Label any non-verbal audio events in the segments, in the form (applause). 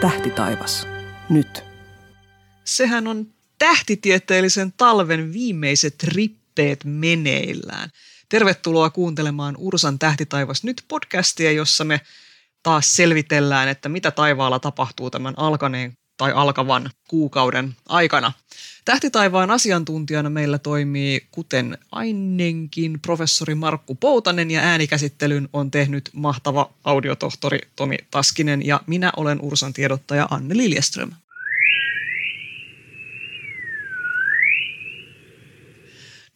Tähtitaivas. Nyt. Sehän on tähtitieteellisen talven viimeiset rippeet meneillään. Tervetuloa kuuntelemaan Ursan Tähtitaivas nyt podcastia, jossa me taas selvitellään, että mitä taivaalla tapahtuu tämän alkaneen tai alkavan kuukauden aikana. Tähtitaivaan asiantuntijana meillä toimii, kuten ainenkin, professori Markku Poutanen ja äänikäsittelyn on tehnyt mahtava audiotohtori Tomi Taskinen ja minä olen Ursan tiedottaja Anne Liljeström.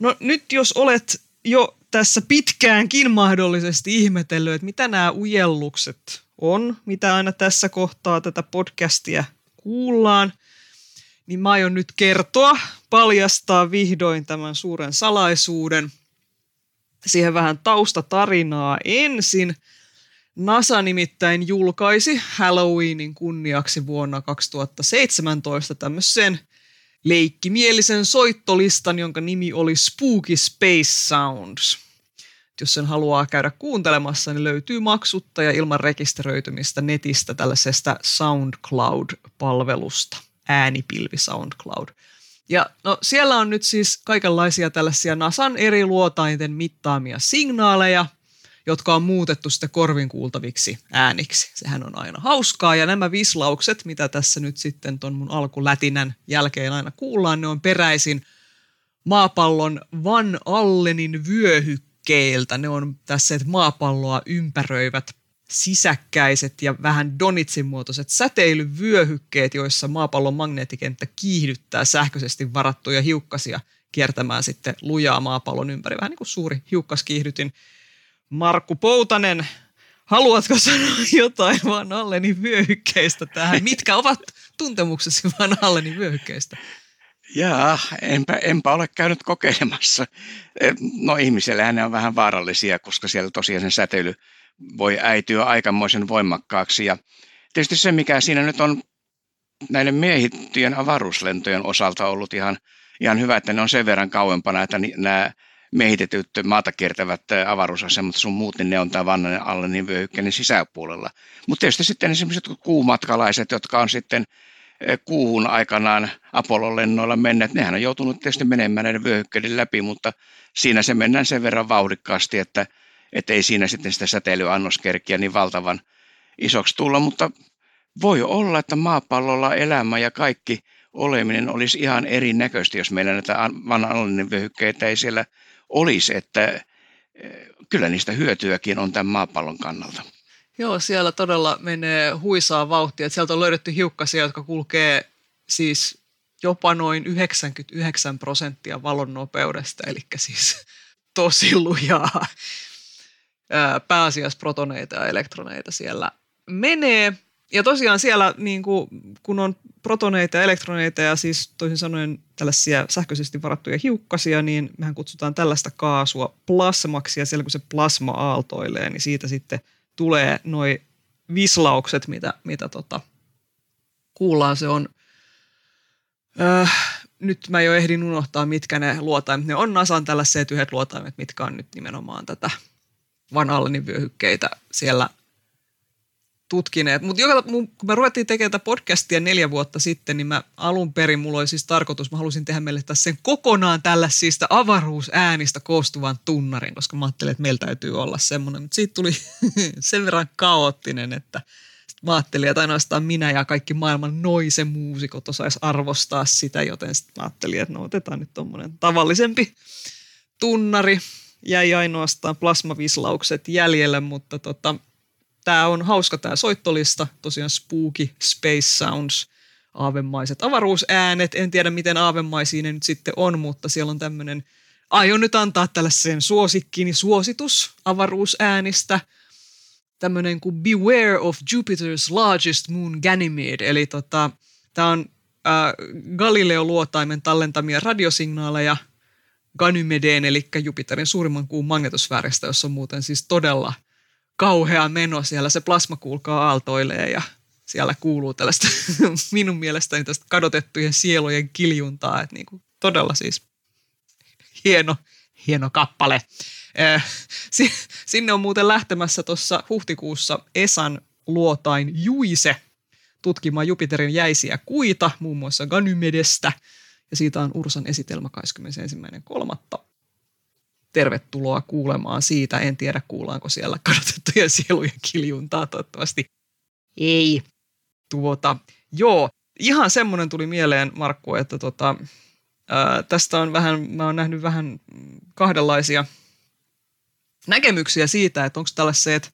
No nyt jos olet jo tässä pitkäänkin mahdollisesti ihmetellyt, että mitä nämä ujellukset on, mitä aina tässä kohtaa tätä podcastia kuullaan, niin mä aion nyt kertoa, paljastaa vihdoin tämän suuren salaisuuden. Siihen vähän taustatarinaa ensin. NASA nimittäin julkaisi Halloweenin kunniaksi vuonna 2017 tämmöisen leikkimielisen soittolistan, jonka nimi oli Spooky Space Sounds. Jos sen haluaa käydä kuuntelemassa, niin löytyy maksutta ja ilman rekisteröitymistä netistä tällaisesta SoundCloud-palvelusta. Äänipilvi SoundCloud. Ja no, siellä on nyt siis kaikenlaisia tällaisia NASAn eri luotainten mittaamia signaaleja, jotka on muutettu sitten korvin kuultaviksi ääniksi. Sehän on aina hauskaa ja nämä vislaukset, mitä tässä nyt sitten ton mun alkulätinän jälkeen aina kuullaan, ne on peräisin maapallon Van Allenin vyöhykkeiltä. Ne on tässä maapalloa ympäröivät sisäkkäiset ja vähän Donitsin muotoiset säteilyvyöhykkeet, joissa maapallon magneettikenttä kiihdyttää sähköisesti varattuja hiukkasia kiertämään sitten lujaa maapallon ympäri. Vähän niin kuin suuri hiukkaskiihdytin. Markku Poutanen, haluatko sanoa jotain Van Allenin vyöhykkeistä tähän? Mitkä ovat tuntemuksesi Van Allenin vyöhykkeistä? Jaa, enpä, enpä ole käynyt kokeilemassa. No ihmisellähän ne on vähän vaarallisia, koska siellä tosiaan sen säteily voi äityä aikamoisen voimakkaaksi. Ja tietysti se, mikä siinä nyt on näiden miehittyjen avaruuslentojen osalta ollut ihan, ihan hyvä, että ne on sen verran kauempana, että nämä miehitetyt maata kiertävät avaruusasemat sun muut, niin ne on tämän vannan alle niin vyöhykkeiden sisäpuolella. Mutta tietysti sitten esimerkiksi kuumatkalaiset, jotka on sitten kuuhun aikanaan Apollon-lennoilla menneet, nehän on joutunut tietysti menemään näiden vyöhykkeiden läpi, mutta siinä se mennään sen verran vauhdikkaasti, että – että ei siinä sitten sitä säteilyannoskerkiä niin valtavan isoksi tulla, mutta voi olla, että maapallolla elämä ja kaikki oleminen olisi ihan erinäköistä, jos meillä näitä vanhallinen vyöhykkeitä ei siellä olisi, että eh, kyllä niistä hyötyäkin on tämän maapallon kannalta. Joo, siellä todella menee huisaa vauhtia. Sieltä on löydetty hiukkasia, jotka kulkee siis jopa noin 99 prosenttia valon nopeudesta, eli siis (laughs) tosi lujaa pääasiassa protoneita ja elektroneita siellä menee. Ja tosiaan siellä, niin kuin, kun on protoneita ja elektroneita ja siis toisin sanoen tällaisia sähköisesti varattuja hiukkasia, niin mehän kutsutaan tällaista kaasua plasmaksi ja siellä kun se plasma aaltoilee, niin siitä sitten tulee noin vislaukset, mitä, mitä tota, kuullaan. Se on, äh, nyt mä jo ehdin unohtaa, mitkä ne luotaimet, ne on NASAn tällaiset yhdet luotaimet, mitkä on nyt nimenomaan tätä Van Allenin vyöhykkeitä siellä tutkineet. Mutta kun me ruvettiin tekemään tätä podcastia neljä vuotta sitten, niin mä alun perin, mulla oli siis tarkoitus, mä halusin tehdä meille tässä sen kokonaan tällaisista avaruusäänistä koostuvan tunnarin, koska mä ajattelin, että meillä täytyy olla semmoinen. Mutta siitä tuli (laughs) sen verran kaoottinen, että mä ajattelin, että ainoastaan minä ja kaikki maailman noisen muusikot osais arvostaa sitä, joten sitten mä ajattelin, että no otetaan nyt tuommoinen tavallisempi tunnari jäi ainoastaan plasmavislaukset jäljelle, mutta tota, tämä on hauska tämä soittolista, tosiaan Spooky Space Sounds, aavemaiset avaruusäänet. En tiedä, miten aavemaisia ne nyt sitten on, mutta siellä on tämmöinen, aion nyt antaa tällaisen suosikkini suositus avaruusäänistä, tämmöinen kuin Beware of Jupiter's Largest Moon Ganymede, eli tota, tämä on äh, Galileo-luotaimen tallentamia radiosignaaleja – Ganymedeen, eli Jupiterin suurimman kuun magnetosfääristä, jossa on muuten siis todella kauhea meno. Siellä se plasma kuulkaa aaltoilee ja siellä kuuluu tällaista (laughs) minun mielestäni tästä kadotettujen sielujen kiljuntaa. Että niin kuin todella siis hieno, hieno kappale. Sinne on muuten lähtemässä tuossa huhtikuussa Esan luotain Juise tutkimaan Jupiterin jäisiä kuita, muun muassa Ganymedestä. Ja siitä on Ursan esitelmä 21.3. Tervetuloa kuulemaan siitä. En tiedä, kuullaanko siellä kadotettujen sielujen kiljuntaa. Toivottavasti ei. Tuota, joo, ihan semmoinen tuli mieleen, Markku, että tota, ää, tästä on vähän, mä oon nähnyt vähän kahdenlaisia näkemyksiä siitä, että onko tällaiset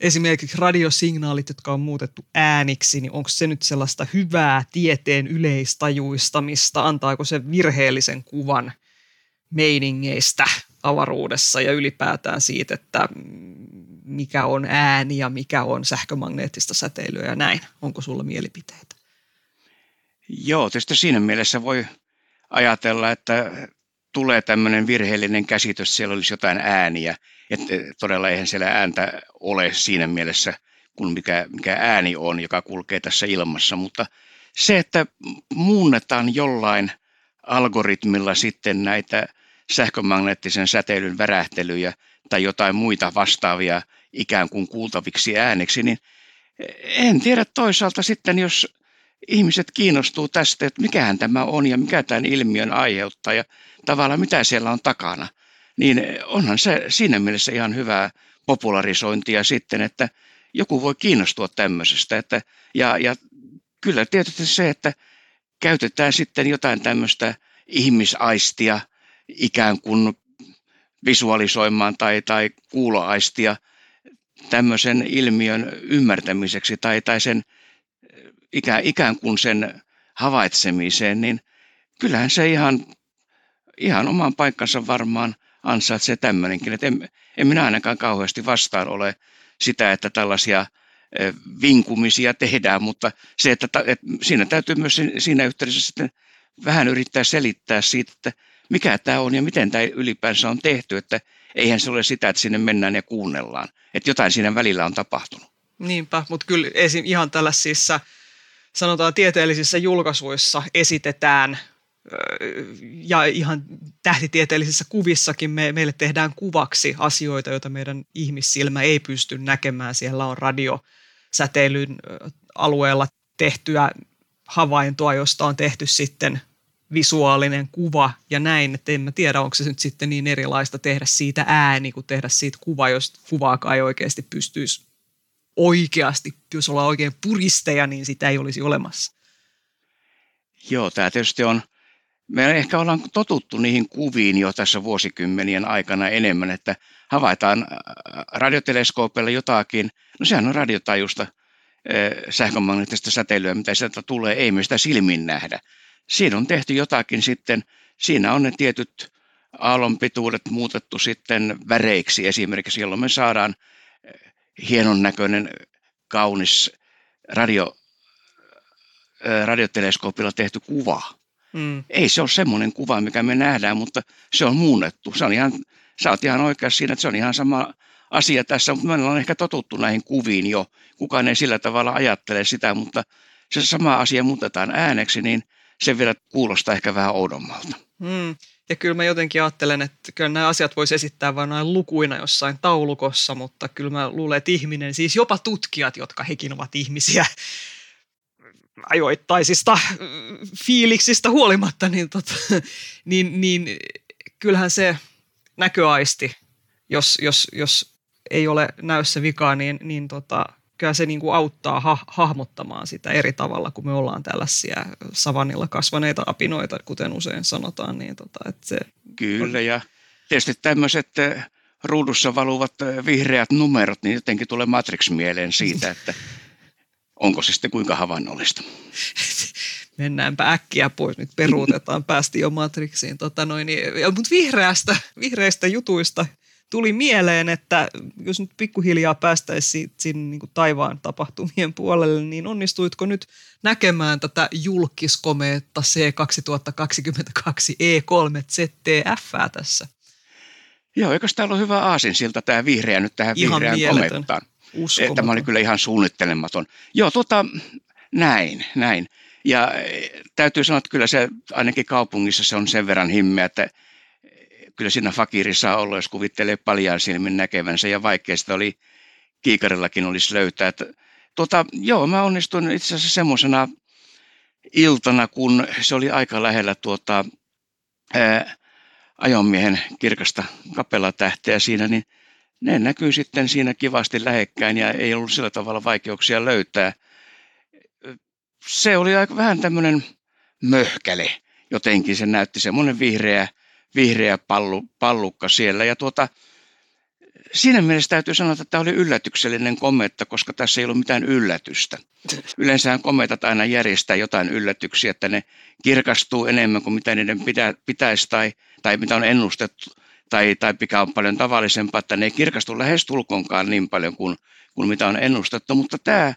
esimerkiksi radiosignaalit, jotka on muutettu ääniksi, niin onko se nyt sellaista hyvää tieteen yleistajuistamista, antaako se virheellisen kuvan meiningeistä avaruudessa ja ylipäätään siitä, että mikä on ääni ja mikä on sähkömagneettista säteilyä ja näin. Onko sulla mielipiteitä? Joo, tietysti siinä mielessä voi ajatella, että tulee tämmöinen virheellinen käsitys, siellä olisi jotain ääniä, että todella eihän siellä ääntä ole siinä mielessä kuin mikä, mikä ääni on, joka kulkee tässä ilmassa, mutta se, että muunnetaan jollain algoritmilla sitten näitä sähkömagneettisen säteilyn värähtelyjä tai jotain muita vastaavia ikään kuin kuultaviksi ääneksi, niin en tiedä toisaalta sitten, jos ihmiset kiinnostuu tästä, että mikähän tämä on ja mikä tämän ilmiön aiheuttaa ja tavallaan mitä siellä on takana, niin onhan se siinä mielessä ihan hyvää popularisointia sitten, että joku voi kiinnostua tämmöisestä. Että, ja, ja kyllä tietysti se, että käytetään sitten jotain tämmöistä ihmisaistia ikään kuin visualisoimaan tai, tai kuuloaistia tämmöisen ilmiön ymmärtämiseksi tai, tai sen ikään, ikään kuin sen havaitsemiseen, niin kyllähän se ihan, ihan oman paikkansa varmaan ansaitsee tämmöinenkin. Että en, en minä ainakaan kauheasti vastaan ole sitä, että tällaisia vinkumisia tehdään, mutta se, että, että siinä täytyy myös siinä yhteydessä sitten vähän yrittää selittää siitä, että mikä tämä on ja miten tämä ylipäänsä on tehty, että eihän se ole sitä, että sinne mennään ja kuunnellaan, että jotain siinä välillä on tapahtunut. Niinpä, mutta kyllä esim. ihan tällaisissa sanotaan tieteellisissä julkaisuissa esitetään ja ihan tähtitieteellisissä kuvissakin me, meille tehdään kuvaksi asioita, joita meidän ihmissilmä ei pysty näkemään. Siellä on radiosäteilyn alueella tehtyä havaintoa, josta on tehty sitten visuaalinen kuva ja näin, että en mä tiedä, onko se nyt sitten niin erilaista tehdä siitä ääni kuin tehdä siitä kuva, jos kuvaakaan ei oikeasti pystyisi oikeasti, jos ollaan oikein puristeja, niin sitä ei olisi olemassa. Joo, tämä tietysti on, me ehkä ollaan totuttu niihin kuviin jo tässä vuosikymmenien aikana enemmän, että havaitaan äh, radioteleskoopilla jotakin, no sehän on radiotajusta äh, sähkömagneettista säteilyä, mitä sieltä tulee, ei me sitä silmin nähdä. Siinä on tehty jotakin sitten, siinä on ne tietyt aallonpituudet muutettu sitten väreiksi esimerkiksi, jolloin me saadaan hienon näköinen, kaunis radio, radioteleskoopilla tehty kuva. Mm. Ei se ole semmoinen kuva, mikä me nähdään, mutta se on muunnettu. Se on ihan, sä oot ihan oikeassa siinä, että se on ihan sama asia tässä, mutta meillä on ehkä totuttu näihin kuviin jo. Kukaan ei sillä tavalla ajattele sitä, mutta se sama asia muutetaan ääneksi, niin se vielä kuulostaa ehkä vähän oudommalta. Mm. Ja kyllä mä jotenkin ajattelen, että kyllä nämä asiat voisi esittää vain näin lukuina jossain taulukossa, mutta kyllä mä luulen, että ihminen, siis jopa tutkijat, jotka hekin ovat ihmisiä (laughs) ajoittaisista fiiliksistä huolimatta, niin, tota, (laughs) niin, niin kyllähän se näköaisti, jos, jos, jos ei ole näyssä vikaa, niin, niin tota, kyllä se niin kuin auttaa ha- hahmottamaan sitä eri tavalla, kun me ollaan tällaisia savannilla kasvaneita apinoita, kuten usein sanotaan. Niin tota, että se kyllä, on... ja tietysti tämmöiset eh, ruudussa valuvat eh, vihreät numerot, niin jotenkin tulee Matrix mieleen siitä, (laughs) että onko se sitten kuinka havainnollista. Mennäänpä äkkiä pois, nyt peruutetaan, (laughs) päästiin jo Matrixiin. Tota noin, niin, mutta vihreästä, vihreistä jutuista tuli mieleen, että jos nyt pikkuhiljaa päästäisiin sinne niin kuin taivaan tapahtumien puolelle, niin onnistuitko nyt näkemään tätä julkiskomeetta C2022 E3 ZTF tässä? Joo, eikö täällä ole hyvä aasin siltä tämä vihreä nyt tähän ihan vihreään komettaan? Tämä oli kyllä ihan suunnittelematon. Joo, tota, näin, näin. Ja e, täytyy sanoa, että kyllä se ainakin kaupungissa se on sen verran himmeä, että kyllä siinä fakirissa on ollut, jos kuvittelee paljaan silmin näkevänsä ja vaikea sitä oli kiikarillakin olisi löytää. Että, tuota, joo, mä onnistuin itse asiassa semmoisena iltana, kun se oli aika lähellä tuota, ää, ajonmiehen kirkasta kapelatähteä siinä, niin ne näkyy sitten siinä kivasti lähekkäin ja ei ollut sillä tavalla vaikeuksia löytää. Se oli aika vähän tämmöinen möhkäle jotenkin, se näytti semmoinen vihreä, vihreä pallu, pallukka siellä. Ja tuota, siinä mielessä täytyy sanoa, että tämä oli yllätyksellinen kometta, koska tässä ei ollut mitään yllätystä. Yleensä kometat aina järjestää jotain yllätyksiä, että ne kirkastuu enemmän kuin mitä niiden pitä, pitäisi tai, tai mitä on ennustettu tai, tai mikä on paljon tavallisempaa, että ne ei kirkastu lähes tulkonkaan niin paljon kuin, kuin mitä on ennustettu, mutta tämä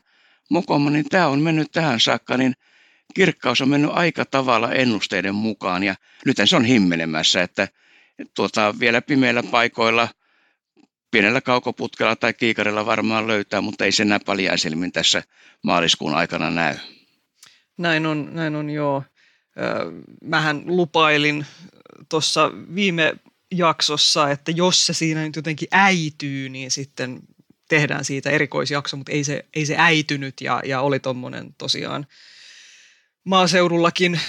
mokoma, niin tämä on mennyt tähän saakka, niin kirkkaus on mennyt aika tavalla ennusteiden mukaan ja nyt se on himmenemässä, että tuota, vielä pimeillä paikoilla pienellä kaukoputkella tai kiikarilla varmaan löytää, mutta ei se enää paljaisilmin tässä maaliskuun aikana näy. Näin on, näin on joo. Mähän lupailin tuossa viime jaksossa, että jos se siinä nyt jotenkin äityy, niin sitten tehdään siitä erikoisjakso, mutta ei se, ei se äitynyt ja, ja oli tuommoinen tosiaan maaseudullakin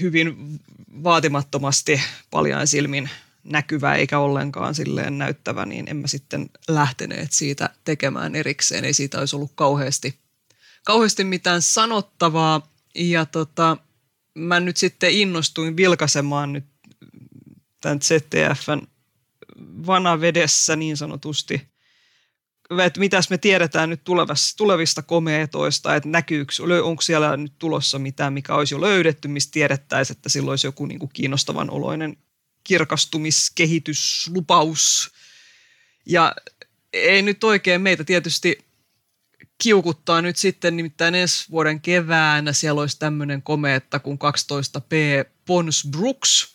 hyvin vaatimattomasti paljain silmin näkyvä eikä ollenkaan silleen näyttävä, niin emme sitten lähteneet siitä tekemään erikseen. Ei siitä olisi ollut kauheasti, kauheasti mitään sanottavaa. Ja tota, mä nyt sitten innostuin vilkaisemaan nyt tämän ZTFn vanavedessä niin sanotusti, että mitäs me tiedetään nyt tulevista, tulevista komeetoista, että näkyykö, onko siellä nyt tulossa mitään, mikä olisi jo löydetty, mistä tiedettäisiin, että silloin olisi joku niin kuin kiinnostavan oloinen kirkastumiskehitys, lupaus. Ja ei nyt oikein meitä tietysti kiukuttaa nyt sitten, nimittäin ensi vuoden keväänä siellä olisi tämmöinen komeetta kuin 12P Pons Brooks –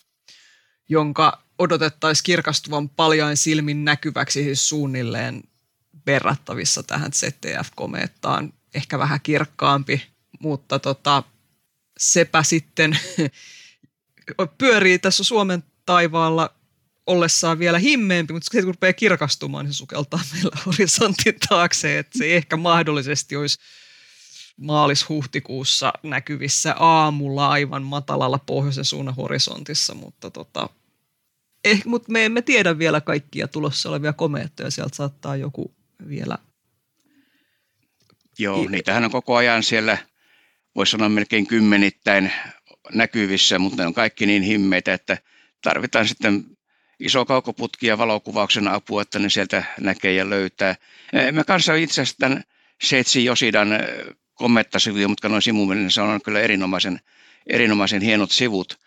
jonka odotettaisiin kirkastuvan paljain silmin näkyväksi siis suunnilleen verrattavissa tähän ZTF-komeettaan, ehkä vähän kirkkaampi, mutta tota, sepä sitten (laughs) pyörii tässä Suomen taivaalla ollessaan vielä himmeempi, mutta sitten kun rupeaa kirkastumaan, niin se sukeltaa meillä (laughs) horisontin taakse, että se ehkä mahdollisesti olisi maalis-huhtikuussa näkyvissä aamulla aivan matalalla pohjoisen suunnan horisontissa, mutta tota, eh, mutta me emme tiedä vielä kaikkia tulossa olevia komeettoja. Sieltä saattaa joku vielä... Joo, niitähän on koko ajan siellä, voisi sanoa melkein kymmenittäin näkyvissä, mutta ne on kaikki niin himmeitä, että tarvitaan sitten iso kaukoputki ja valokuvauksen apua, että ne sieltä näkee ja löytää. Eh, me kanssa itse asiassa tämän Seitsi Josidan eh, komettasivuja, mutta noin sivumennen se on kyllä erinomaisen, erinomaisen hienot sivut –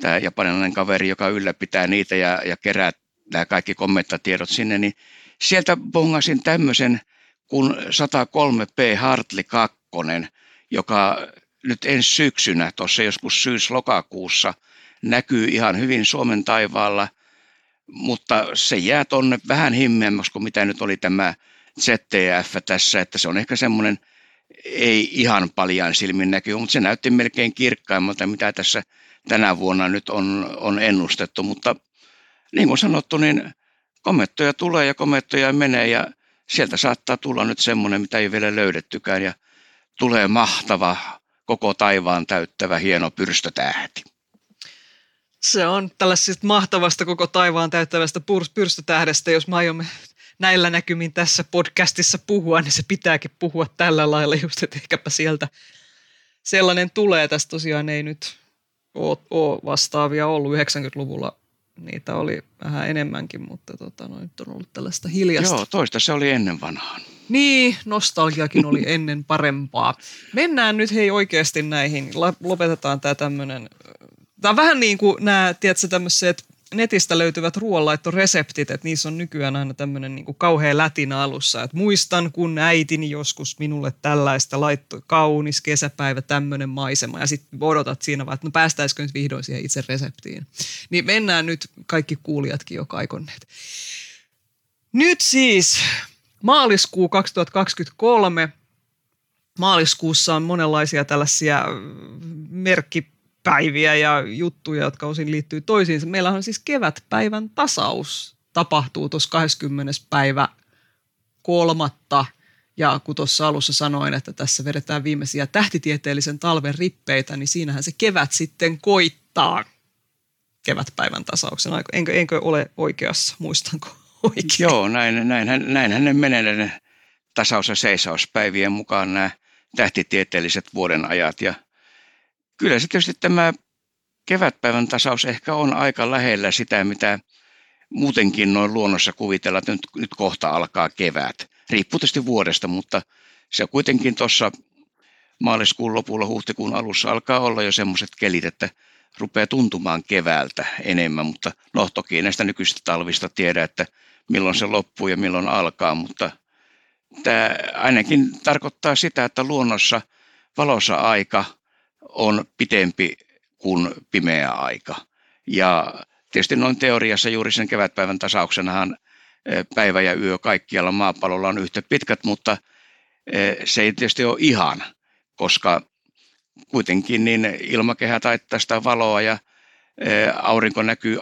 tämä japanilainen kaveri, joka ylläpitää niitä ja, ja kerää nämä kaikki kommenttatiedot sinne, niin sieltä bongasin tämmöisen kuin 103P Hartley 2, joka nyt ensi syksynä, tuossa joskus syys-lokakuussa, näkyy ihan hyvin Suomen taivaalla, mutta se jää tuonne vähän himmeämmäksi kuin mitä nyt oli tämä ZTF tässä, että se on ehkä semmoinen ei ihan paljon silmin näkyy, mutta se näytti melkein kirkkaimmalta, mitä tässä tänä vuonna nyt on, on ennustettu, mutta niin kuin sanottu, niin komettoja tulee ja komettoja menee ja sieltä saattaa tulla nyt semmoinen, mitä ei vielä löydettykään ja tulee mahtava, koko taivaan täyttävä hieno pyrstötähti. Se on tällaisesta mahtavasta koko taivaan täyttävästä pyrstötähdestä, jos me aiomme näillä näkymin tässä podcastissa puhua, niin se pitääkin puhua tällä lailla just, että ehkäpä sieltä sellainen tulee. Tästä tosiaan ei nyt ole, vastaavia ollut 90-luvulla. Niitä oli vähän enemmänkin, mutta tota, no, nyt on ollut tällaista hiljasta. Joo, toista se oli ennen vanhaan. Niin, nostalgiakin oli (laughs) ennen parempaa. Mennään nyt hei oikeasti näihin. Lopetetaan tämä tämmöinen. Tämä on vähän niin kuin nämä, tiedätkö, tämmöiset netistä löytyvät ruoanlaittoreseptit, että niissä on nykyään aina tämmöinen niin kauhea lätinä alussa. Että muistan, kun äitini joskus minulle tällaista laittoi, kaunis kesäpäivä, tämmöinen maisema. Ja sitten odotat siinä vaan, että no päästäisikö nyt vihdoin siihen itse reseptiin. Niin mennään nyt kaikki kuulijatkin jo kaikonneet. Nyt siis maaliskuu 2023. Maaliskuussa on monenlaisia tällaisia merkki kevätpäiviä ja juttuja, jotka osin liittyy toisiinsa. Meillä on siis kevätpäivän tasaus tapahtuu tuossa 20. päivä kolmatta. Ja kun tuossa alussa sanoin, että tässä vedetään viimeisiä tähtitieteellisen talven rippeitä, niin siinähän se kevät sitten koittaa kevätpäivän tasauksen. Enkö, enkö ole oikeassa, muistanko oikein? Joo, näin, näinhän, näinhän ne menee ne tasaus- ja seisauspäivien mukaan nämä tähtitieteelliset vuoden ajat. Ja kyllä se tietysti tämä kevätpäivän tasaus ehkä on aika lähellä sitä, mitä muutenkin noin luonnossa kuvitella, että nyt, nyt kohta alkaa kevät. Riippuu tietysti vuodesta, mutta se kuitenkin tuossa maaliskuun lopulla, huhtikuun alussa alkaa olla jo semmoiset kelit, että rupeaa tuntumaan keväältä enemmän, mutta no toki näistä nykyisistä talvista tiedä, että milloin se loppuu ja milloin alkaa, mutta tämä ainakin tarkoittaa sitä, että luonnossa valossa aika on pitempi kuin pimeä aika. Ja tietysti noin teoriassa juuri sen kevätpäivän tasauksenahan päivä ja yö kaikkialla maapallolla on yhtä pitkät, mutta se ei tietysti ole ihan, koska kuitenkin niin ilmakehä taittaa sitä valoa ja aurinko näkyy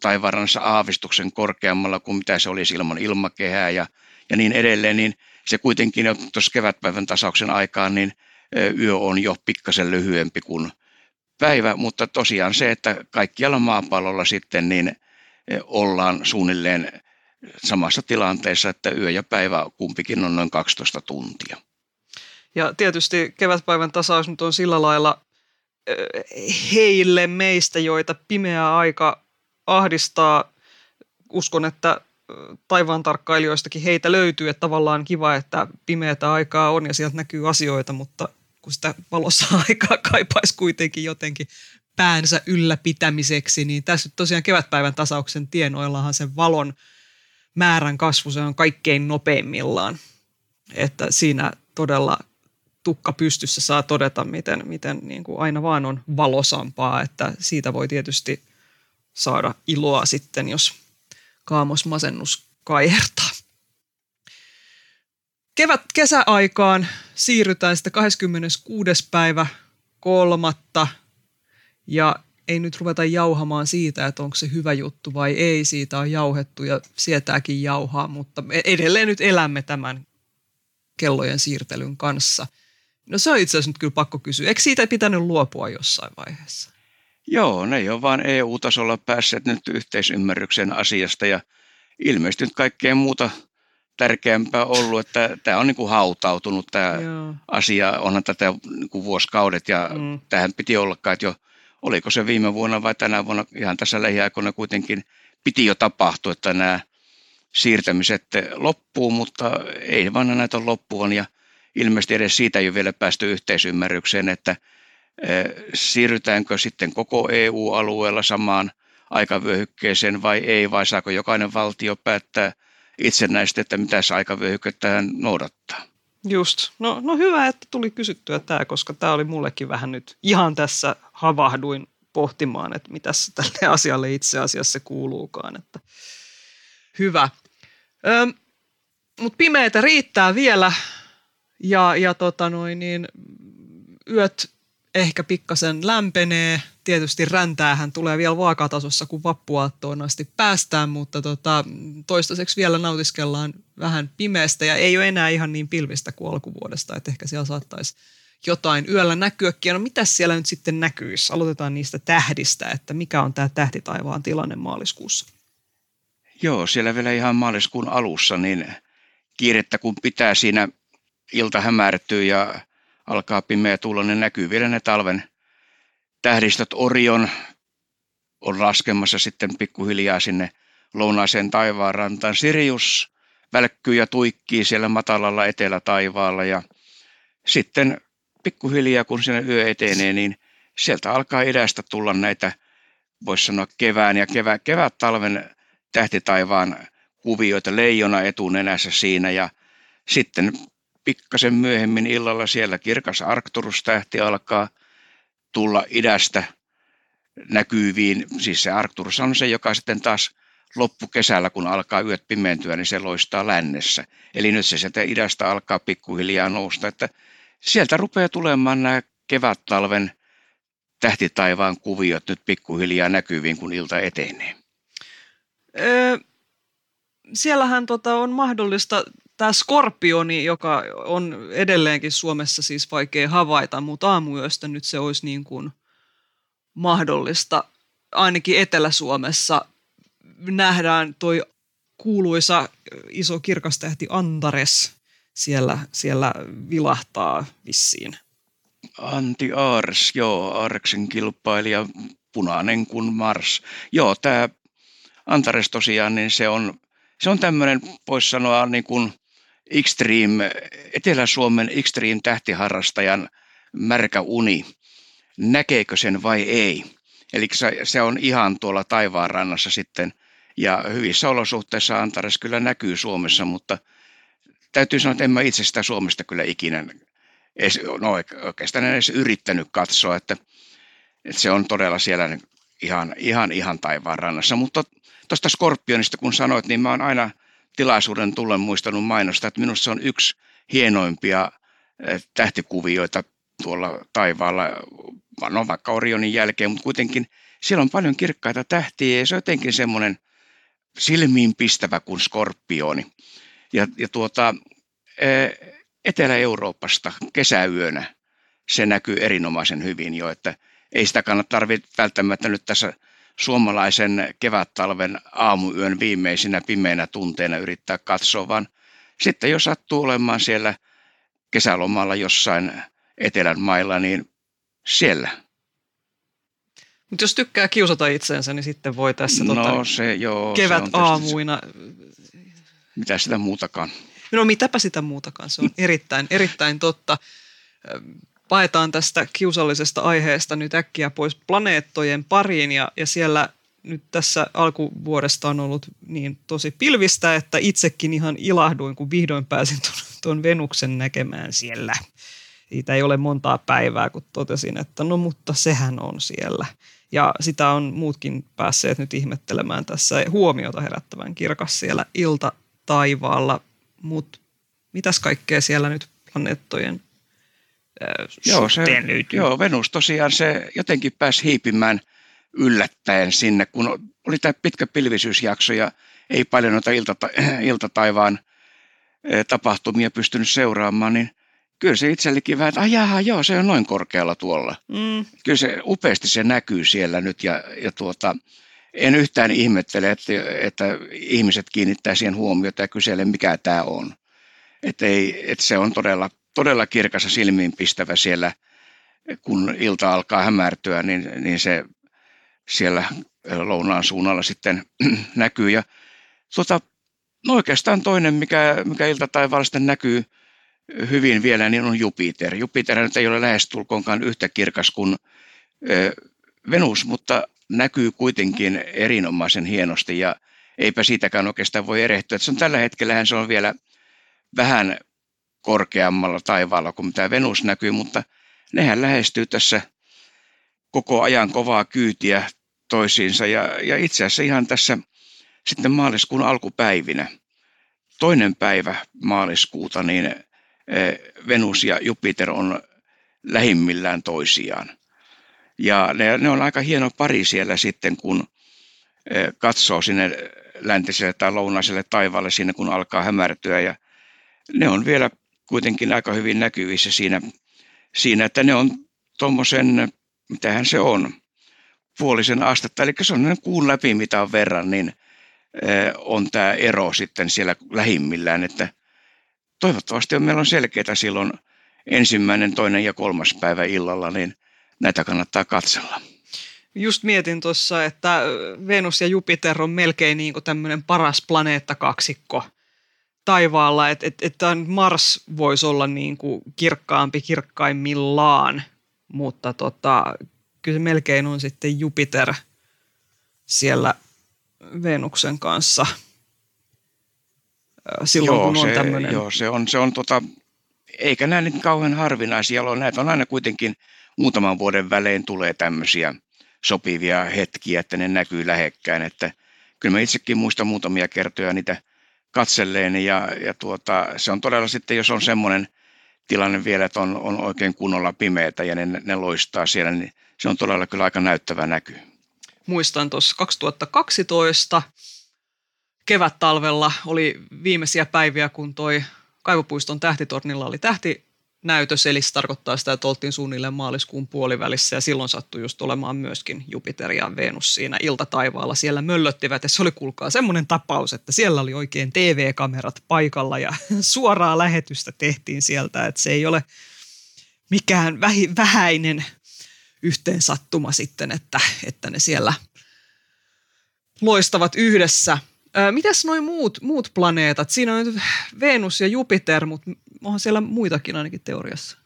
taivaanrannassa aavistuksen korkeammalla kuin mitä se olisi ilman ilmakehää ja, ja niin edelleen, niin se kuitenkin tuossa kevätpäivän tasauksen aikaan, niin yö on jo pikkasen lyhyempi kuin päivä, mutta tosiaan se, että kaikkialla maapallolla sitten niin ollaan suunnilleen samassa tilanteessa, että yö ja päivä kumpikin on noin 12 tuntia. Ja tietysti kevätpäivän tasaus nyt on sillä lailla heille meistä, joita pimeä aika ahdistaa. Uskon, että taivaan tarkkailijoistakin heitä löytyy, että tavallaan kiva, että pimeätä aikaa on ja sieltä näkyy asioita, mutta kun sitä valossa (laughs) aikaa kaipaisi kuitenkin jotenkin päänsä ylläpitämiseksi, niin tässä tosiaan kevätpäivän tasauksen tienoillahan sen valon määrän kasvu se on kaikkein nopeimmillaan. Että siinä todella tukka pystyssä saa todeta, miten, miten niin kuin aina vaan on valosampaa, että siitä voi tietysti saada iloa sitten, jos kaamosmasennus kaihertaa. Kevät kesäaikaan siirrytään sitten 26. päivä kolmatta ja ei nyt ruveta jauhamaan siitä, että onko se hyvä juttu vai ei. Siitä on jauhettu ja sietääkin jauhaa, mutta edelleen nyt elämme tämän kellojen siirtelyn kanssa. No se on itse asiassa nyt kyllä pakko kysyä. Eikö siitä pitänyt luopua jossain vaiheessa? Joo, ne ei ole vaan EU-tasolla päässeet nyt yhteisymmärryksen asiasta ja ilmeisesti nyt kaikkea muuta tärkeämpää ollut, että tämä on niin kuin hautautunut tämä Joo. asia. Onhan tätä niin kuin vuosikaudet ja mm. tähän piti olla että jo, oliko se viime vuonna vai tänä vuonna, ihan tässä lähiaikoina kuitenkin piti jo tapahtua, että nämä siirtämiset loppuu, mutta ei vaan näitä loppuun ja ilmeisesti edes siitä ei ole vielä päästy yhteisymmärrykseen, että siirrytäänkö sitten koko EU-alueella samaan aikavyöhykkeeseen vai ei, vai saako jokainen valtio päättää itsenäisesti, että mitä se aikavyöhykettä hän noudattaa. Just. No, no hyvä, että tuli kysyttyä tämä, koska tämä oli mullekin vähän nyt ihan tässä havahduin pohtimaan, että mitä tälle (laughs) asialle itse asiassa kuuluukaan. Että hyvä. Mutta pimeitä riittää vielä ja, ja tota noin, niin yöt ehkä pikkasen lämpenee. Tietysti räntäähän tulee vielä vaakatasossa, kun vappuaattoon asti päästään, mutta tota, toistaiseksi vielä nautiskellaan vähän pimeästä ja ei ole enää ihan niin pilvistä kuin alkuvuodesta, että ehkä siellä saattaisi jotain yöllä näkyäkin. No mitä siellä nyt sitten näkyisi? Aloitetaan niistä tähdistä, että mikä on tämä tähtitaivaan tilanne maaliskuussa? Joo, siellä vielä ihan maaliskuun alussa, niin kiirettä kun pitää siinä ilta hämärtyy ja alkaa pimeä tulla, niin näkyy vielä ne talven tähdistöt. Orion on laskemassa sitten pikkuhiljaa sinne lounaiseen taivaanrantaan. Sirius välkkyy ja tuikkii siellä matalalla etelätaivaalla ja sitten pikkuhiljaa kun sinne yö etenee, niin sieltä alkaa idästä tulla näitä, voisi sanoa kevään ja kevä, kevät talven tähtitaivaan kuvioita, leijona etunenässä siinä ja sitten pikkasen myöhemmin illalla siellä kirkas Arcturus-tähti alkaa tulla idästä näkyviin. Siis se Arcturus on se, joka sitten taas loppukesällä, kun alkaa yöt pimentyä, niin se loistaa lännessä. Eli nyt se sieltä idästä alkaa pikkuhiljaa nousta, että sieltä rupeaa tulemaan nämä kevät-talven tähtitaivaan kuviot nyt pikkuhiljaa näkyviin, kun ilta etenee? Öö, siellähän tota on mahdollista tämä skorpioni, joka on edelleenkin Suomessa siis vaikea havaita, mutta aamuyöstä nyt se olisi niin kuin mahdollista. Ainakin Etelä-Suomessa nähdään toi kuuluisa iso kirkas tähti Antares siellä, siellä vilahtaa vissiin. Anti Ars, joo, Arksen kilpailija, punainen kuin Mars. Joo, tämä Antares tosiaan, niin se on, se on tämmöinen, voisi sanoa niin kuin extreme, Etelä-Suomen extreme tähtiharrastajan märkä uni. Näkeekö sen vai ei? Eli se, on ihan tuolla taivaan rannassa sitten. Ja hyvissä olosuhteissa Antares kyllä näkyy Suomessa, mutta täytyy sanoa, että en mä itse sitä Suomesta kyllä ikinä edes, no oikeastaan en edes yrittänyt katsoa, että, että se on todella siellä ihan, ihan, ihan taivaan rannassa. Mutta tuosta Skorpionista kun sanoit, niin mä oon aina tilaisuuden tullen muistanut mainosta, että minusta se on yksi hienoimpia eh, tähtikuvioita tuolla taivaalla, no vaikka Orionin jälkeen, mutta kuitenkin siellä on paljon kirkkaita tähtiä ja se on jotenkin semmoinen silmiin pistävä kuin skorpioni. Ja, ja tuota, eh, Etelä-Euroopasta kesäyönä se näkyy erinomaisen hyvin jo, että ei sitä kannata tarvitse välttämättä nyt tässä suomalaisen kevät-talven aamuyön viimeisinä pimeinä tunteina yrittää katsoa, vaan sitten jos sattuu olemaan siellä kesälomalla jossain etelän mailla, niin siellä. Mutta jos tykkää kiusata itseensä, niin sitten voi tässä no, tota, se, joo, kevät se aamuina. Mitä sitä muutakaan. No mitäpä sitä muutakaan, se on erittäin, erittäin totta. Paetaan tästä kiusallisesta aiheesta nyt äkkiä pois planeettojen pariin ja, ja siellä nyt tässä alkuvuodesta on ollut niin tosi pilvistä, että itsekin ihan ilahduin, kun vihdoin pääsin tuon Venuksen näkemään siellä. Siitä ei ole montaa päivää, kun totesin, että no mutta sehän on siellä. Ja sitä on muutkin päässeet nyt ihmettelemään tässä huomiota herättävän kirkas siellä ilta taivaalla. Mutta mitäs kaikkea siellä nyt planeettojen joo, se, löytyy? Joo, Venus tosiaan se jotenkin pääsi hiipimään yllättäen sinne, kun oli tämä pitkä pilvisyysjakso ja ei paljon noita iltata, (clears throat) iltataivaan tapahtumia pystynyt seuraamaan, niin kyllä se itsellekin vähän, että ah, jaha, joo, se on noin korkealla tuolla. Mm. Kyllä se upeasti se näkyy siellä nyt ja, ja tuota, en yhtään ihmettele, että, että ihmiset kiinnittää siihen huomiota ja kyselee, mikä tämä on. Että, ei, että se on todella, todella kirkas ja silmiinpistävä siellä, kun ilta alkaa hämärtyä, niin, niin se siellä lounaan suunnalla sitten (clears throat) näkyy. Ja tuota, no oikeastaan toinen, mikä, mikä iltataivaalla sitten näkyy hyvin vielä, niin on Jupiter. Jupiter nyt ei ole lähestulkoonkaan yhtä kirkas kuin Venus, mutta näkyy kuitenkin erinomaisen hienosti ja eipä siitäkään oikeastaan voi erehtyä. Se on tällä hetkellä se on vielä vähän korkeammalla taivaalla kuin mitä Venus näkyy, mutta nehän lähestyy tässä koko ajan kovaa kyytiä toisiinsa ja, ja itse asiassa ihan tässä sitten maaliskuun alkupäivinä, toinen päivä maaliskuuta, niin eh, Venus ja Jupiter on lähimmillään toisiaan. Ja ne, ne on aika hieno pari siellä sitten, kun eh, katsoo sinne läntiselle tai lounaiselle taivaalle sinne, kun alkaa hämärtyä. Ja ne on vielä kuitenkin aika hyvin näkyvissä siinä, siinä että ne on tuommoisen, mitähän se on, puolisen astetta, eli se on kuun läpi mitä on verran, niin on tämä ero sitten siellä lähimmillään, että toivottavasti meillä on selkeää silloin ensimmäinen, toinen ja kolmas päivä illalla, niin näitä kannattaa katsella. Just mietin tuossa, että Venus ja Jupiter on melkein niin kuin tämmöinen paras planeetta kaksikko taivaalla, että, että, että Mars voisi olla niin kuin kirkkaampi kirkkaimmillaan, mutta tota, kyllä se melkein on sitten Jupiter siellä Venuksen kanssa silloin, joo, kun on se, tämmöinen. Joo, se on, se on tota, eikä nämä nyt kauhean harvinaisia ole. Näitä on aina kuitenkin muutaman vuoden välein tulee tämmöisiä sopivia hetkiä, että ne näkyy lähekkäin. Että kyllä mä itsekin muistan muutamia kertoja niitä katselleen ja, ja tuota, se on todella sitten, jos on semmoinen tilanne vielä, että on, on oikein kunnolla pimeätä ja ne, ne loistaa siellä, niin se on todella kyllä aika näyttävä näky. Muistan tuossa 2012 kevät-talvella oli viimeisiä päiviä, kun toi Kaivopuiston tähtitornilla oli tähti näytös, eli se tarkoittaa sitä, että oltiin suunnilleen maaliskuun puolivälissä ja silloin sattui just olemaan myöskin Jupiter ja Venus siinä iltataivaalla. Siellä möllöttivät ja se oli kuulkaa semmoinen tapaus, että siellä oli oikein TV-kamerat paikalla ja (laughs) suoraa lähetystä tehtiin sieltä, että se ei ole mikään vähäinen yhteensattuma sitten, että, että ne siellä loistavat yhdessä. Mitäs noin muut, muut planeetat? Siinä on Venus ja Jupiter, mutta onhan siellä muitakin ainakin teoriassa.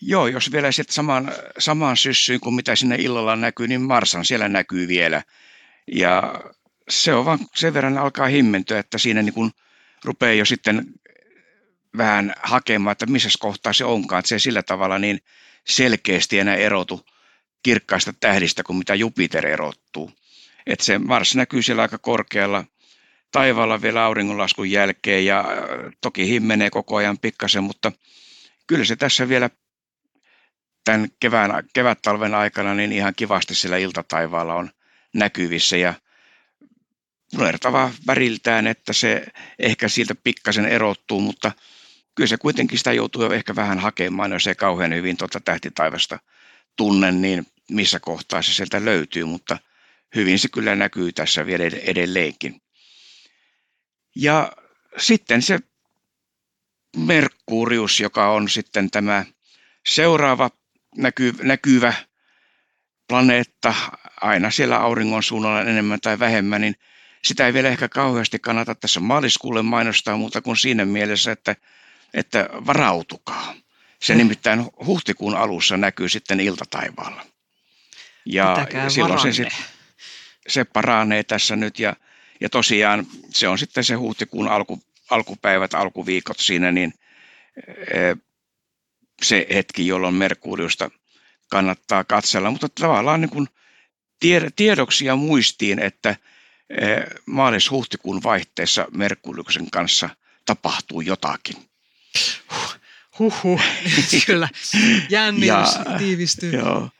Joo, jos vielä sitten samaan, samaan syssyyn kuin mitä sinne illalla näkyy, niin Marsan siellä näkyy vielä. Ja se on vaan sen verran alkaa himmentyä, että siinä niin kuin rupeaa jo sitten vähän hakemaan, että missä kohtaa se onkaan. Että se sillä tavalla niin selkeästi enää erotu kirkkaista tähdistä kuin mitä Jupiter erottuu. Että se Mars näkyy siellä aika korkealla – taivaalla vielä auringonlaskun jälkeen ja äh, toki himmenee koko ajan pikkasen, mutta kyllä se tässä vielä tämän kevään, kevät-talven aikana niin ihan kivasti sillä iltataivaalla on näkyvissä ja nuertava väriltään, että se ehkä siltä pikkasen erottuu, mutta kyllä se kuitenkin sitä joutuu jo ehkä vähän hakemaan, jos ei kauhean hyvin tuota tähtitaivasta tunne, niin missä kohtaa se sieltä löytyy, mutta hyvin se kyllä näkyy tässä vielä edelleenkin. Ja sitten se Merkurius, joka on sitten tämä seuraava näky, näkyvä planeetta aina siellä auringon suunnalla enemmän tai vähemmän, niin sitä ei vielä ehkä kauheasti kannata tässä maaliskuulle mainostaa muuta kuin siinä mielessä, että, että varautukaa. Se mm. nimittäin huhtikuun alussa näkyy sitten iltataivaalla. Ja Pitäkää silloin se, se paranee tässä nyt ja ja tosiaan se on sitten se huhtikuun alku, alkupäivät, alkuviikot siinä, niin eh, se hetki, jolloin Merkuriusta kannattaa katsella. Mutta tavallaan niin kuin tiedoksi ja muistiin, että eh, maalis-huhtikuun vaihteessa Merkuriuksen kanssa tapahtuu jotakin. Huhhuh, (laughs) kyllä. Jännitys tiivistyy. Joo.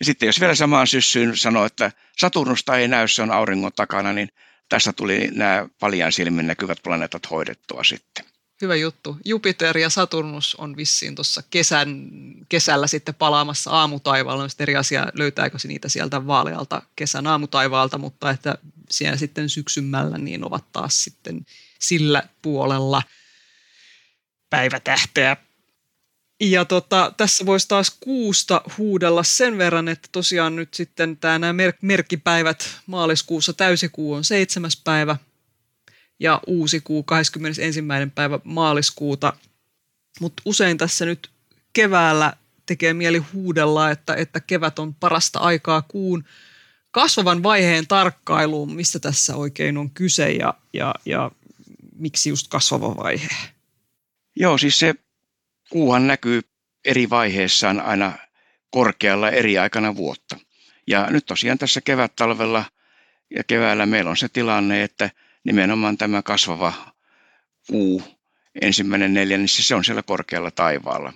Ja sitten jos vielä samaan syssyyn sanoo, että Saturnusta ei näy, se on auringon takana, niin tässä tuli nämä paljan silmin näkyvät planeetat hoidettua sitten. Hyvä juttu. Jupiter ja Saturnus on vissiin tuossa kesän, kesällä sitten palaamassa aamutaivaalla. On eri asia, löytääkö se niitä sieltä vaalealta kesän aamutaivaalta, mutta että siellä sitten syksymällä niin ovat taas sitten sillä puolella päivätähteä ja tota, tässä voisi taas kuusta huudella sen verran, että tosiaan nyt sitten tämä nämä mer- merkkipäivät maaliskuussa täysikuu on seitsemäs päivä ja uusi kuu 21. päivä maaliskuuta. Mutta usein tässä nyt keväällä tekee mieli huudella, että, että kevät on parasta aikaa kuun kasvavan vaiheen tarkkailuun, mistä tässä oikein on kyse ja, ja, ja miksi just kasvava vaihe. Joo, siis se kuuhan näkyy eri vaiheissaan aina korkealla eri aikana vuotta. Ja nyt tosiaan tässä kevät-talvella ja keväällä meillä on se tilanne, että nimenomaan tämä kasvava kuu, ensimmäinen neljännes, se on siellä korkealla taivaalla.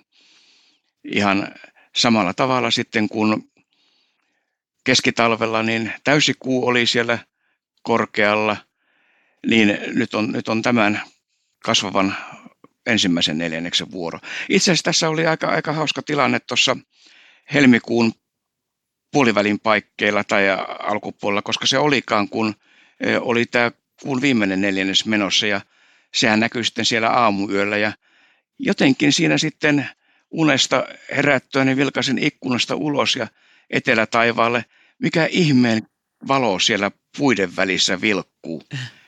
Ihan samalla tavalla sitten kun keskitalvella niin täysikuu oli siellä korkealla, niin nyt on, nyt on tämän kasvavan ensimmäisen neljänneksen vuoro. Itse asiassa tässä oli aika, aika hauska tilanne tuossa helmikuun puolivälin paikkeilla tai alkupuolella, koska se olikaan, kun e, oli tämä kuun viimeinen neljännes menossa ja sehän näkyy sitten siellä aamuyöllä ja jotenkin siinä sitten unesta herättyä niin vilkasin ikkunasta ulos ja etelätaivaalle, mikä ihmeen valo siellä puiden välissä vilkkuu,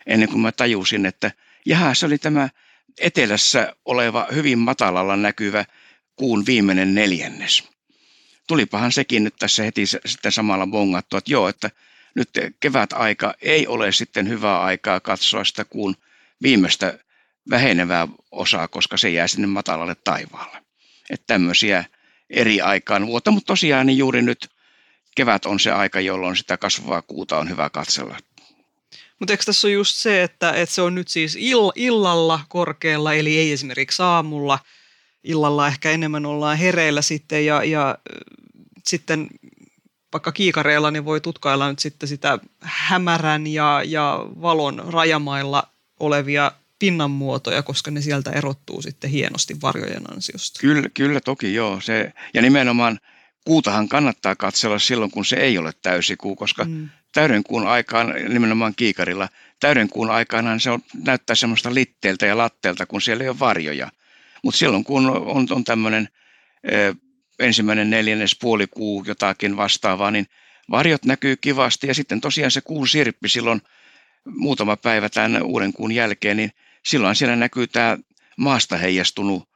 ennen kuin mä tajusin, että jaha, se oli tämä etelässä oleva hyvin matalalla näkyvä kuun viimeinen neljännes. Tulipahan sekin nyt tässä heti sitten samalla bongattua, että joo, että nyt kevät-aika ei ole sitten hyvää aikaa katsoa sitä kuun viimeistä vähenevää osaa, koska se jää sinne matalalle taivaalle. Että tämmöisiä eri aikaan vuotta, mutta tosiaan niin juuri nyt kevät on se aika, jolloin sitä kasvavaa kuuta on hyvä katsella mutta eikö tässä ole just se, että, että se on nyt siis ill, illalla korkealla, eli ei esimerkiksi aamulla. Illalla ehkä enemmän ollaan hereillä sitten ja, ja sitten vaikka kiikareilla, niin voi tutkailla nyt sitten sitä hämärän ja, ja valon rajamailla olevia pinnanmuotoja, koska ne sieltä erottuu sitten hienosti varjojen ansiosta. Kyllä, kyllä toki joo. Se, ja nimenomaan kuutahan kannattaa katsella silloin, kun se ei ole täysikuu, koska mm. Täydenkuun aikaan, nimenomaan kiikarilla, täydenkuun aikana se on, näyttää semmoista litteeltä ja latteelta, kun siellä ei ole varjoja. Mutta silloin, kun on, on tämmöinen ensimmäinen neljännes puolikuu jotakin vastaavaa, niin varjot näkyy kivasti ja sitten tosiaan se kuun sirppi silloin muutama päivä tämän uuden kuun jälkeen, niin silloin siellä näkyy tämä maasta heijastunut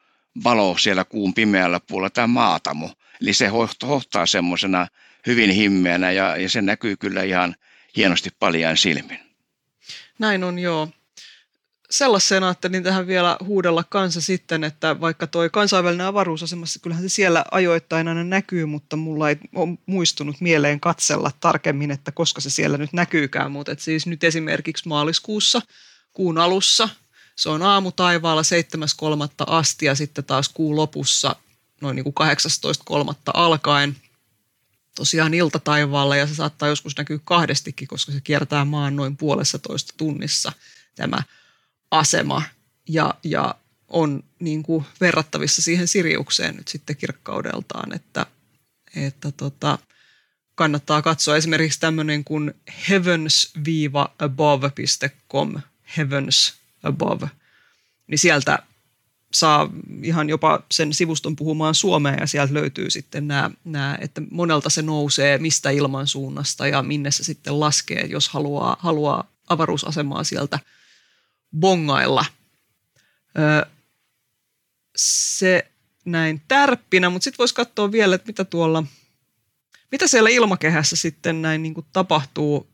valo siellä kuun pimeällä puolella, tämä maatamo. Eli se hohtaa semmoisena hyvin himmeänä ja, ja se näkyy kyllä ihan hienosti paljain silmin. Näin on, joo sellaisen ajattelin tähän vielä huudella kanssa sitten, että vaikka toi kansainvälinen avaruusasema, kyllähän se siellä ajoittain aina näkyy, mutta mulla ei ole muistunut mieleen katsella tarkemmin, että koska se siellä nyt näkyykään. Mutta et siis nyt esimerkiksi maaliskuussa, kuun alussa, se on aamu taivaalla 7.3. asti ja sitten taas kuun lopussa noin niin kuin 18.3. alkaen tosiaan iltataivaalla ja se saattaa joskus näkyä kahdestikin, koska se kiertää maan noin puolessa toista tunnissa tämä asema. Ja, ja on niin kuin verrattavissa siihen Siriukseen nyt sitten kirkkaudeltaan, että, että tota, kannattaa katsoa esimerkiksi tämmöinen kuin heavens-above.com, heavens above, niin sieltä saa ihan jopa sen sivuston puhumaan suomea ja sieltä löytyy sitten nämä, nämä, että monelta se nousee, mistä ilmansuunnasta ja minne se sitten laskee, jos haluaa, haluaa avaruusasemaa sieltä – bongailla. Se näin tärppinä, mutta sitten voisi katsoa vielä, että mitä tuolla, mitä siellä ilmakehässä sitten näin niin tapahtuu.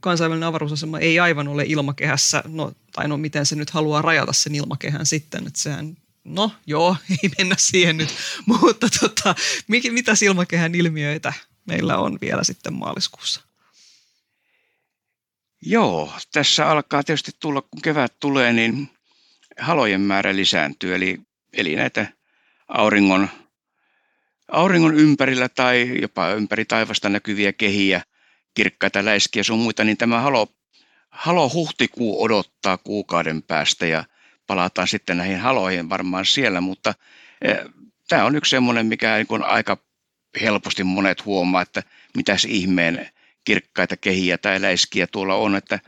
Kansainvälinen avaruusasema ei aivan ole ilmakehässä, no, tai no miten se nyt haluaa rajata sen ilmakehän sitten, että sehän No joo, (laughs) ei mennä siihen nyt, (laughs) mutta tota, mitä silmakehän ilmiöitä meillä on vielä sitten maaliskuussa? Joo, tässä alkaa tietysti tulla, kun kevät tulee, niin halojen määrä lisääntyy, eli, eli näitä auringon, auringon ympärillä tai jopa ympäri taivasta näkyviä kehiä, kirkkaita läiskiä sun muita, niin tämä halo, halo huhtikuu odottaa kuukauden päästä ja palataan sitten näihin haloihin varmaan siellä, mutta eh, tämä on yksi semmoinen, mikä niin aika helposti monet huomaa, että mitäs ihmeen kirkkaita kehiä tai läiskiä tuolla on, että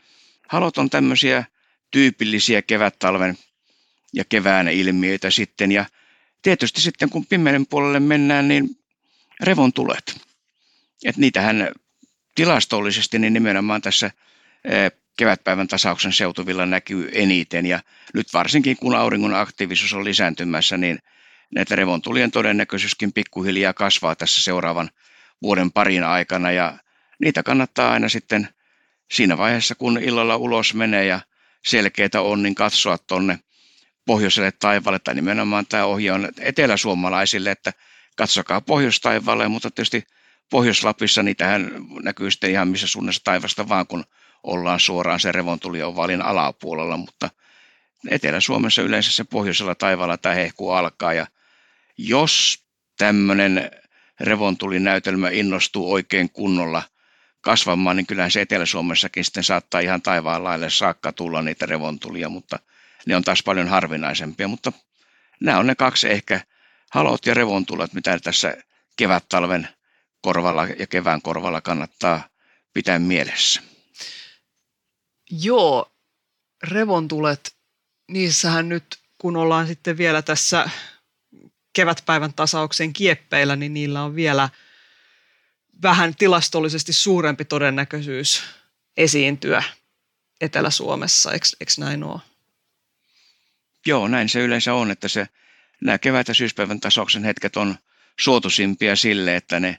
halot on tämmöisiä tyypillisiä kevät-talven ja kevään ilmiöitä sitten ja tietysti sitten kun pimeän puolelle mennään, niin revontulet. Että niitähän tilastollisesti niin nimenomaan tässä kevätpäivän tasauksen seutuvilla näkyy eniten. Ja nyt varsinkin kun auringon aktiivisuus on lisääntymässä, niin näitä revontulien todennäköisyyskin pikkuhiljaa kasvaa tässä seuraavan vuoden parin aikana. Ja niitä kannattaa aina sitten siinä vaiheessa, kun illalla ulos menee ja selkeitä on, niin katsoa tuonne pohjoiselle taivaalle, tai nimenomaan tämä ohje on eteläsuomalaisille, että katsokaa pohjoistaivaalle, mutta tietysti Pohjois-Lapissa niitähän näkyy sitten ihan missä suunnassa taivasta vaan, kun ollaan suoraan se revontuliovalin alapuolella, mutta Etelä-Suomessa yleensä se pohjoisella taivaalla tämä hehku alkaa, ja jos tämmöinen revontulinäytelmä innostuu oikein kunnolla – kasvamaan, niin kyllähän se Etelä-Suomessakin sitten saattaa ihan taivaan laille saakka tulla niitä revontulia, mutta ne on taas paljon harvinaisempia. Mutta nämä on ne kaksi ehkä halot ja revontulet, mitä tässä kevät-talven korvalla ja kevään korvalla kannattaa pitää mielessä. Joo, revontulet, niissähän nyt kun ollaan sitten vielä tässä kevätpäivän tasauksen kieppeillä, niin niillä on vielä – vähän tilastollisesti suurempi todennäköisyys esiintyä Etelä-Suomessa, eikö, eikö näin ole? Joo, näin se yleensä on, että se, nämä kevät- ja syyspäivän tasauksen hetket on suotuisimpia sille, että ne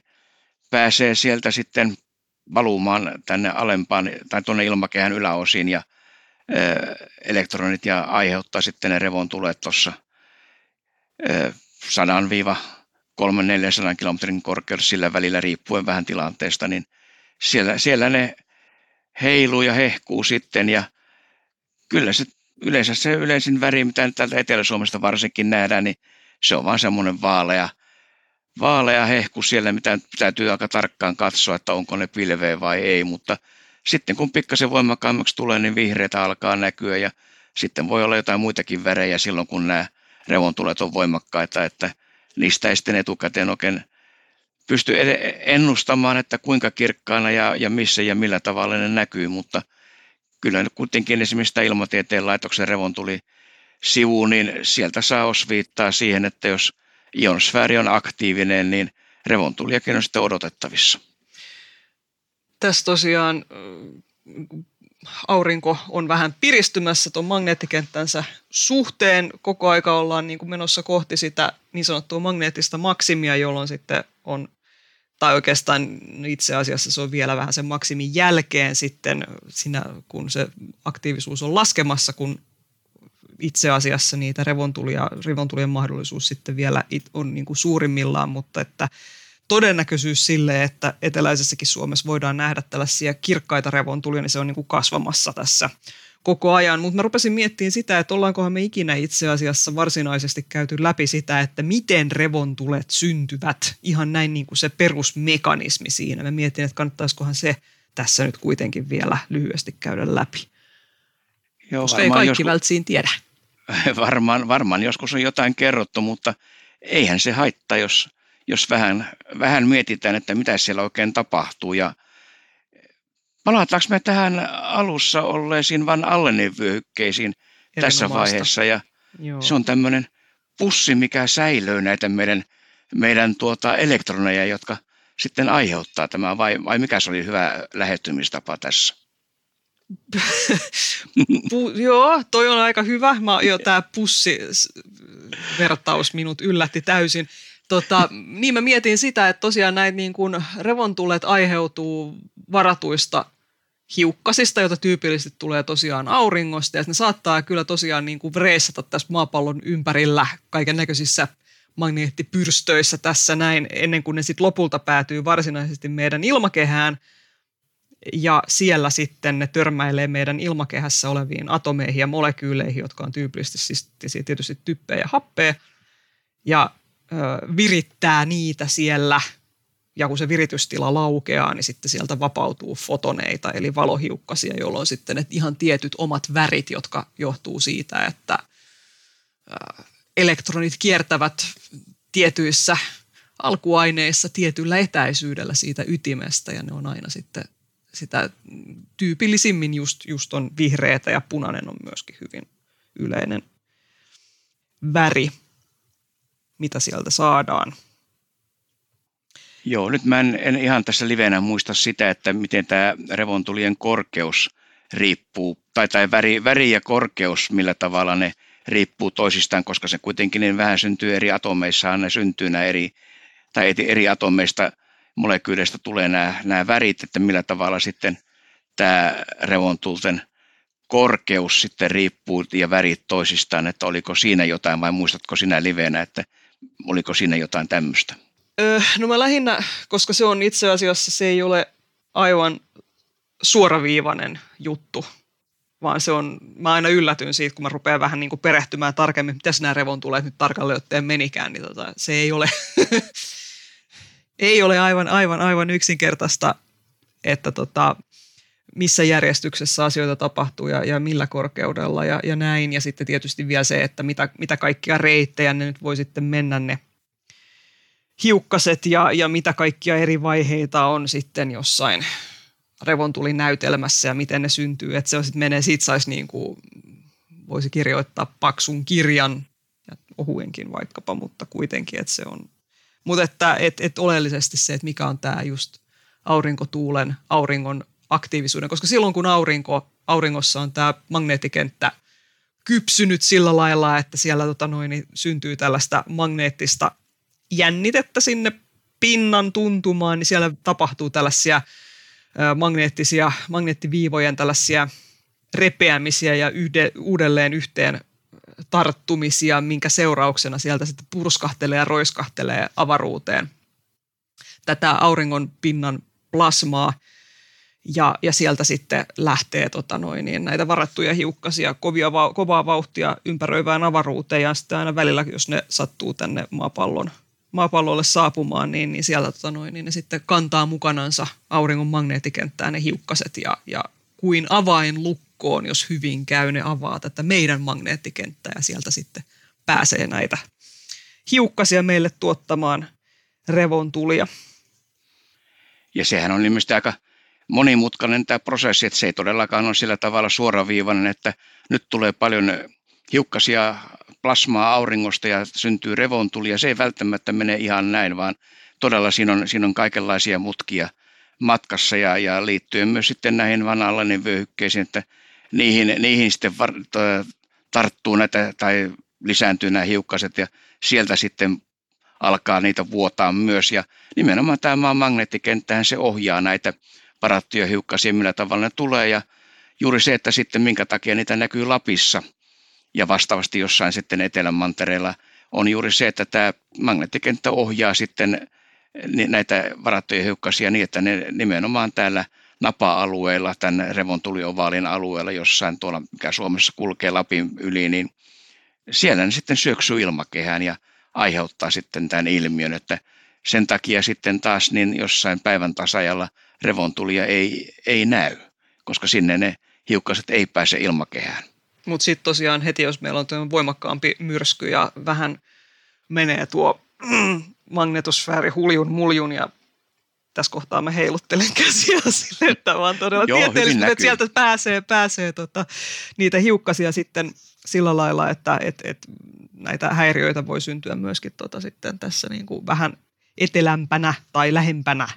pääsee sieltä sitten valumaan tänne alempaan tai tuonne ilmakehän yläosiin ja elektronit ja aiheuttaa sitten ne revontulet tuossa 100 300-400 kilometrin korkeudessa sillä välillä riippuen vähän tilanteesta, niin siellä, siellä ne heiluu ja hehkuu sitten ja kyllä se yleensä se yleisin väri, mitä täältä Etelä-Suomesta varsinkin nähdään, niin se on vaan semmoinen vaalea, vaalea hehku siellä, mitä täytyy aika tarkkaan katsoa, että onko ne pilveä vai ei, mutta sitten kun pikkasen voimakkaammaksi tulee, niin vihreitä alkaa näkyä ja sitten voi olla jotain muitakin värejä silloin, kun nämä revontulet on voimakkaita, että niistä ei sitten etukäteen oikein pysty ennustamaan, että kuinka kirkkaana ja, ja missä ja millä tavalla ne näkyy, mutta kyllä nyt kuitenkin esimerkiksi tämä ilmatieteen laitoksen revontuli sivu, niin sieltä saa osviittaa siihen, että jos ionosfääri on aktiivinen, niin revontuliakin on sitten odotettavissa. Tässä tosiaan aurinko on vähän piristymässä tuon magneettikenttänsä suhteen. Koko aika ollaan niin kuin menossa kohti sitä niin sanottua magneettista maksimia, jolloin sitten on, tai oikeastaan itse asiassa se on vielä vähän sen maksimin jälkeen sitten, siinä, kun se aktiivisuus on laskemassa, kun itse asiassa niitä revontulia, revontulien mahdollisuus sitten vielä on niin kuin suurimmillaan, mutta että todennäköisyys sille, että eteläisessäkin Suomessa voidaan nähdä tällaisia kirkkaita revontulia, niin se on niin kuin kasvamassa tässä koko ajan. Mutta mä rupesin miettimään sitä, että ollaankohan me ikinä itse asiassa varsinaisesti käyty läpi sitä, että miten revontulet syntyvät. Ihan näin niin kuin se perusmekanismi siinä. Mä mietin, että kannattaisikohan se tässä nyt kuitenkin vielä lyhyesti käydä läpi. Joo, Koska ei kaikki joskus, vältsiin tiedä. (laughs) Varmaan, varmaan joskus on jotain kerrottu, mutta eihän se haittaa, jos jos vähän, vähän mietitään, että mitä siellä oikein tapahtuu. Ja palataanko me tähän alussa olleisiin vain allenevyöhykkeisiin tässä vaiheessa. Ja Joo. se on tämmöinen pussi, mikä säilöö näitä meidän, meidän tuota elektroneja, jotka sitten aiheuttaa tämä, vai, vai mikä se oli hyvä lähettymistapa tässä? Pu, joo, toi on aika hyvä. Mä, jo tämä pussi vertaus minut yllätti täysin. Tota, niin mä mietin sitä, että tosiaan näitä niin kuin revontulet aiheutuu varatuista hiukkasista, joita tyypillisesti tulee tosiaan auringosta. Ja ne saattaa kyllä tosiaan niin kuin reissata tässä maapallon ympärillä kaiken näköisissä magneettipyrstöissä tässä näin, ennen kuin ne sitten lopulta päätyy varsinaisesti meidän ilmakehään. Ja siellä sitten ne törmäilee meidän ilmakehässä oleviin atomeihin ja molekyyleihin, jotka on tyypillisesti siis tietysti typpeä ja happea. Ja virittää niitä siellä ja kun se viritystila laukeaa, niin sitten sieltä vapautuu fotoneita eli valohiukkasia, jolloin sitten ne ihan tietyt omat värit, jotka johtuu siitä, että elektronit kiertävät tietyissä alkuaineissa tietyllä etäisyydellä siitä ytimestä ja ne on aina sitten sitä tyypillisimmin just, just on vihreätä ja punainen on myöskin hyvin yleinen väri mitä sieltä saadaan. Joo, nyt mä en, en ihan tässä livenä muista sitä, että miten tämä revontulien korkeus riippuu, tai, tai väri, väri ja korkeus, millä tavalla ne riippuu toisistaan, koska se kuitenkin niin vähän syntyy eri atomeissa, ne syntyy nämä eri, tai eri atomeista, molekyyleistä tulee nämä, nämä värit, että millä tavalla sitten tämä revontulten korkeus sitten riippuu ja värit toisistaan, että oliko siinä jotain vai muistatko sinä livenä, että Oliko siinä jotain tämmöistä? Öö, no mä lähinnä, koska se on itse asiassa, se ei ole aivan suoraviivainen juttu, vaan se on, mä aina yllätyn siitä, kun mä rupean vähän niin kuin perehtymään tarkemmin, mitä nämä revontuleet nyt tarkalleen ottaen menikään, niin tota, se ei ole, (laughs) ei ole aivan, aivan, aivan yksinkertaista, että tota, missä järjestyksessä asioita tapahtuu ja, ja millä korkeudella ja, ja näin. Ja sitten tietysti vielä se, että mitä, mitä kaikkia reittejä ne nyt voi sitten mennä ne hiukkaset ja, ja mitä kaikkia eri vaiheita on sitten jossain revontulinäytelmässä ja miten ne syntyy. Että se sitten menee, siitä saisi niin kuin, voisi kirjoittaa paksun kirjan ja ohuenkin vaikkapa, mutta kuitenkin, että se on. Mutta että et, et oleellisesti se, että mikä on tämä just aurinkotuulen, auringon aktiivisuuden, koska silloin kun aurinko, auringossa on tämä magneettikenttä kypsynyt sillä lailla, että siellä tota noin, niin syntyy tällaista magneettista jännitettä sinne pinnan tuntumaan, niin siellä tapahtuu tällaisia magneettisia, magneettiviivojen tällaisia repeämisiä ja yhde, uudelleen yhteen tarttumisia, minkä seurauksena sieltä sitten purskahtelee ja roiskahtelee avaruuteen tätä auringon pinnan plasmaa – ja, ja sieltä sitten lähtee tota noin, niin näitä varattuja hiukkasia kovia, kovaa vauhtia ympäröivään avaruuteen. Ja sitten aina välillä, jos ne sattuu tänne maapallon, maapallolle saapumaan, niin, niin siellä tota noin, niin ne sitten kantaa mukanansa auringon magneettikenttään ne hiukkaset. Ja, ja kuin avain lukkoon, jos hyvin käy, ne avaa tätä meidän magneettikenttää ja sieltä sitten pääsee näitä hiukkasia meille tuottamaan revontulia. Ja sehän on ilmeisesti aika monimutkainen tämä prosessi, että se ei todellakaan ole sillä tavalla suoraviivainen, että nyt tulee paljon hiukkasia plasmaa auringosta ja syntyy revontuli ja se ei välttämättä mene ihan näin, vaan todella siinä on, siinä on kaikenlaisia mutkia matkassa ja, ja liittyen myös sitten näihin vanhallainen vyöhykkeisiin, että niihin, niihin sitten var, tarttuu näitä tai lisääntyy nämä hiukkaset ja sieltä sitten alkaa niitä vuotaa myös. Ja nimenomaan tämä maan magneettikenttähän se ohjaa näitä varattuja hiukkasia, millä tavalla ne tulee. Ja juuri se, että sitten minkä takia niitä näkyy Lapissa ja vastaavasti jossain sitten Etelänmantereella on juuri se, että tämä magneettikenttä ohjaa sitten näitä varattuja hiukkasia niin, että ne nimenomaan täällä napa-alueella, tämän revontuliovaalin alueella jossain tuolla, mikä Suomessa kulkee Lapin yli, niin siellä ne sitten syöksyy ilmakehään ja aiheuttaa sitten tämän ilmiön, että sen takia sitten taas niin jossain päivän tasajalla revontulia ei, ei näy, koska sinne ne hiukkaset ei pääse ilmakehään. Mutta sitten tosiaan heti, jos meillä on voimakkaampi myrsky ja vähän menee tuo (clears throat) magnetosfääri huljun muljun ja tässä kohtaa mä heiluttelen käsiä (laughs) sille, että vaan todella Joo, tieteellisesti, että sieltä pääsee, pääsee tota, niitä hiukkasia sitten sillä lailla, että et, et, näitä häiriöitä voi syntyä myöskin tota, sitten tässä niin kuin vähän etelämpänä tai lähempänä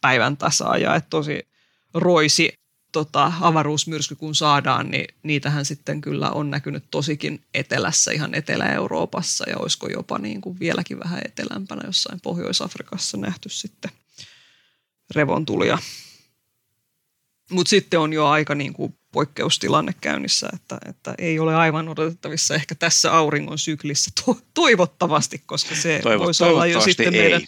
päivän tasaa. Ja että tosi roisi tota, avaruusmyrsky kun saadaan, niin niitähän sitten kyllä on näkynyt tosikin etelässä, ihan Etelä-Euroopassa ja olisiko jopa niin kuin vieläkin vähän etelämpänä jossain Pohjois-Afrikassa nähty sitten revontulia. Mutta sitten on jo aika niin kuin poikkeustilanne käynnissä, että, että ei ole aivan odotettavissa ehkä tässä auringon syklissä to- toivottavasti, koska se Toivo, voisi olla jo sitten ei. meidän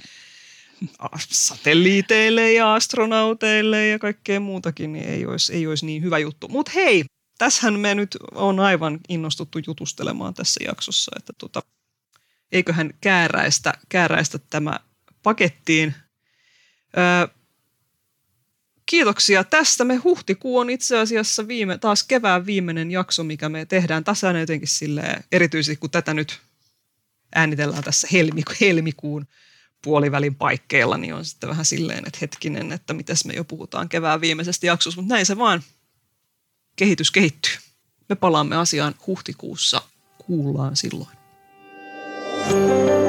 satelliiteille ja astronauteille ja kaikkea muutakin, niin ei olisi, ei olisi niin hyvä juttu. Mutta hei, tässähän me nyt on aivan innostuttu jutustelemaan tässä jaksossa, että tota, eiköhän kääräistä, kääräistä tämä pakettiin. Öö, kiitoksia tästä. Me huhtikuu on itse asiassa viime, taas kevään viimeinen jakso, mikä me tehdään. Tässä jotenkin silleen, erityisesti kun tätä nyt äänitellään tässä helmiku, helmikuun puolivälin paikkeilla, niin on sitten vähän silleen, että hetkinen, että mitäs me jo puhutaan kevään viimeisestä jaksosta, mutta näin se vaan kehitys kehittyy. Me palaamme asiaan huhtikuussa, kuullaan silloin. thank you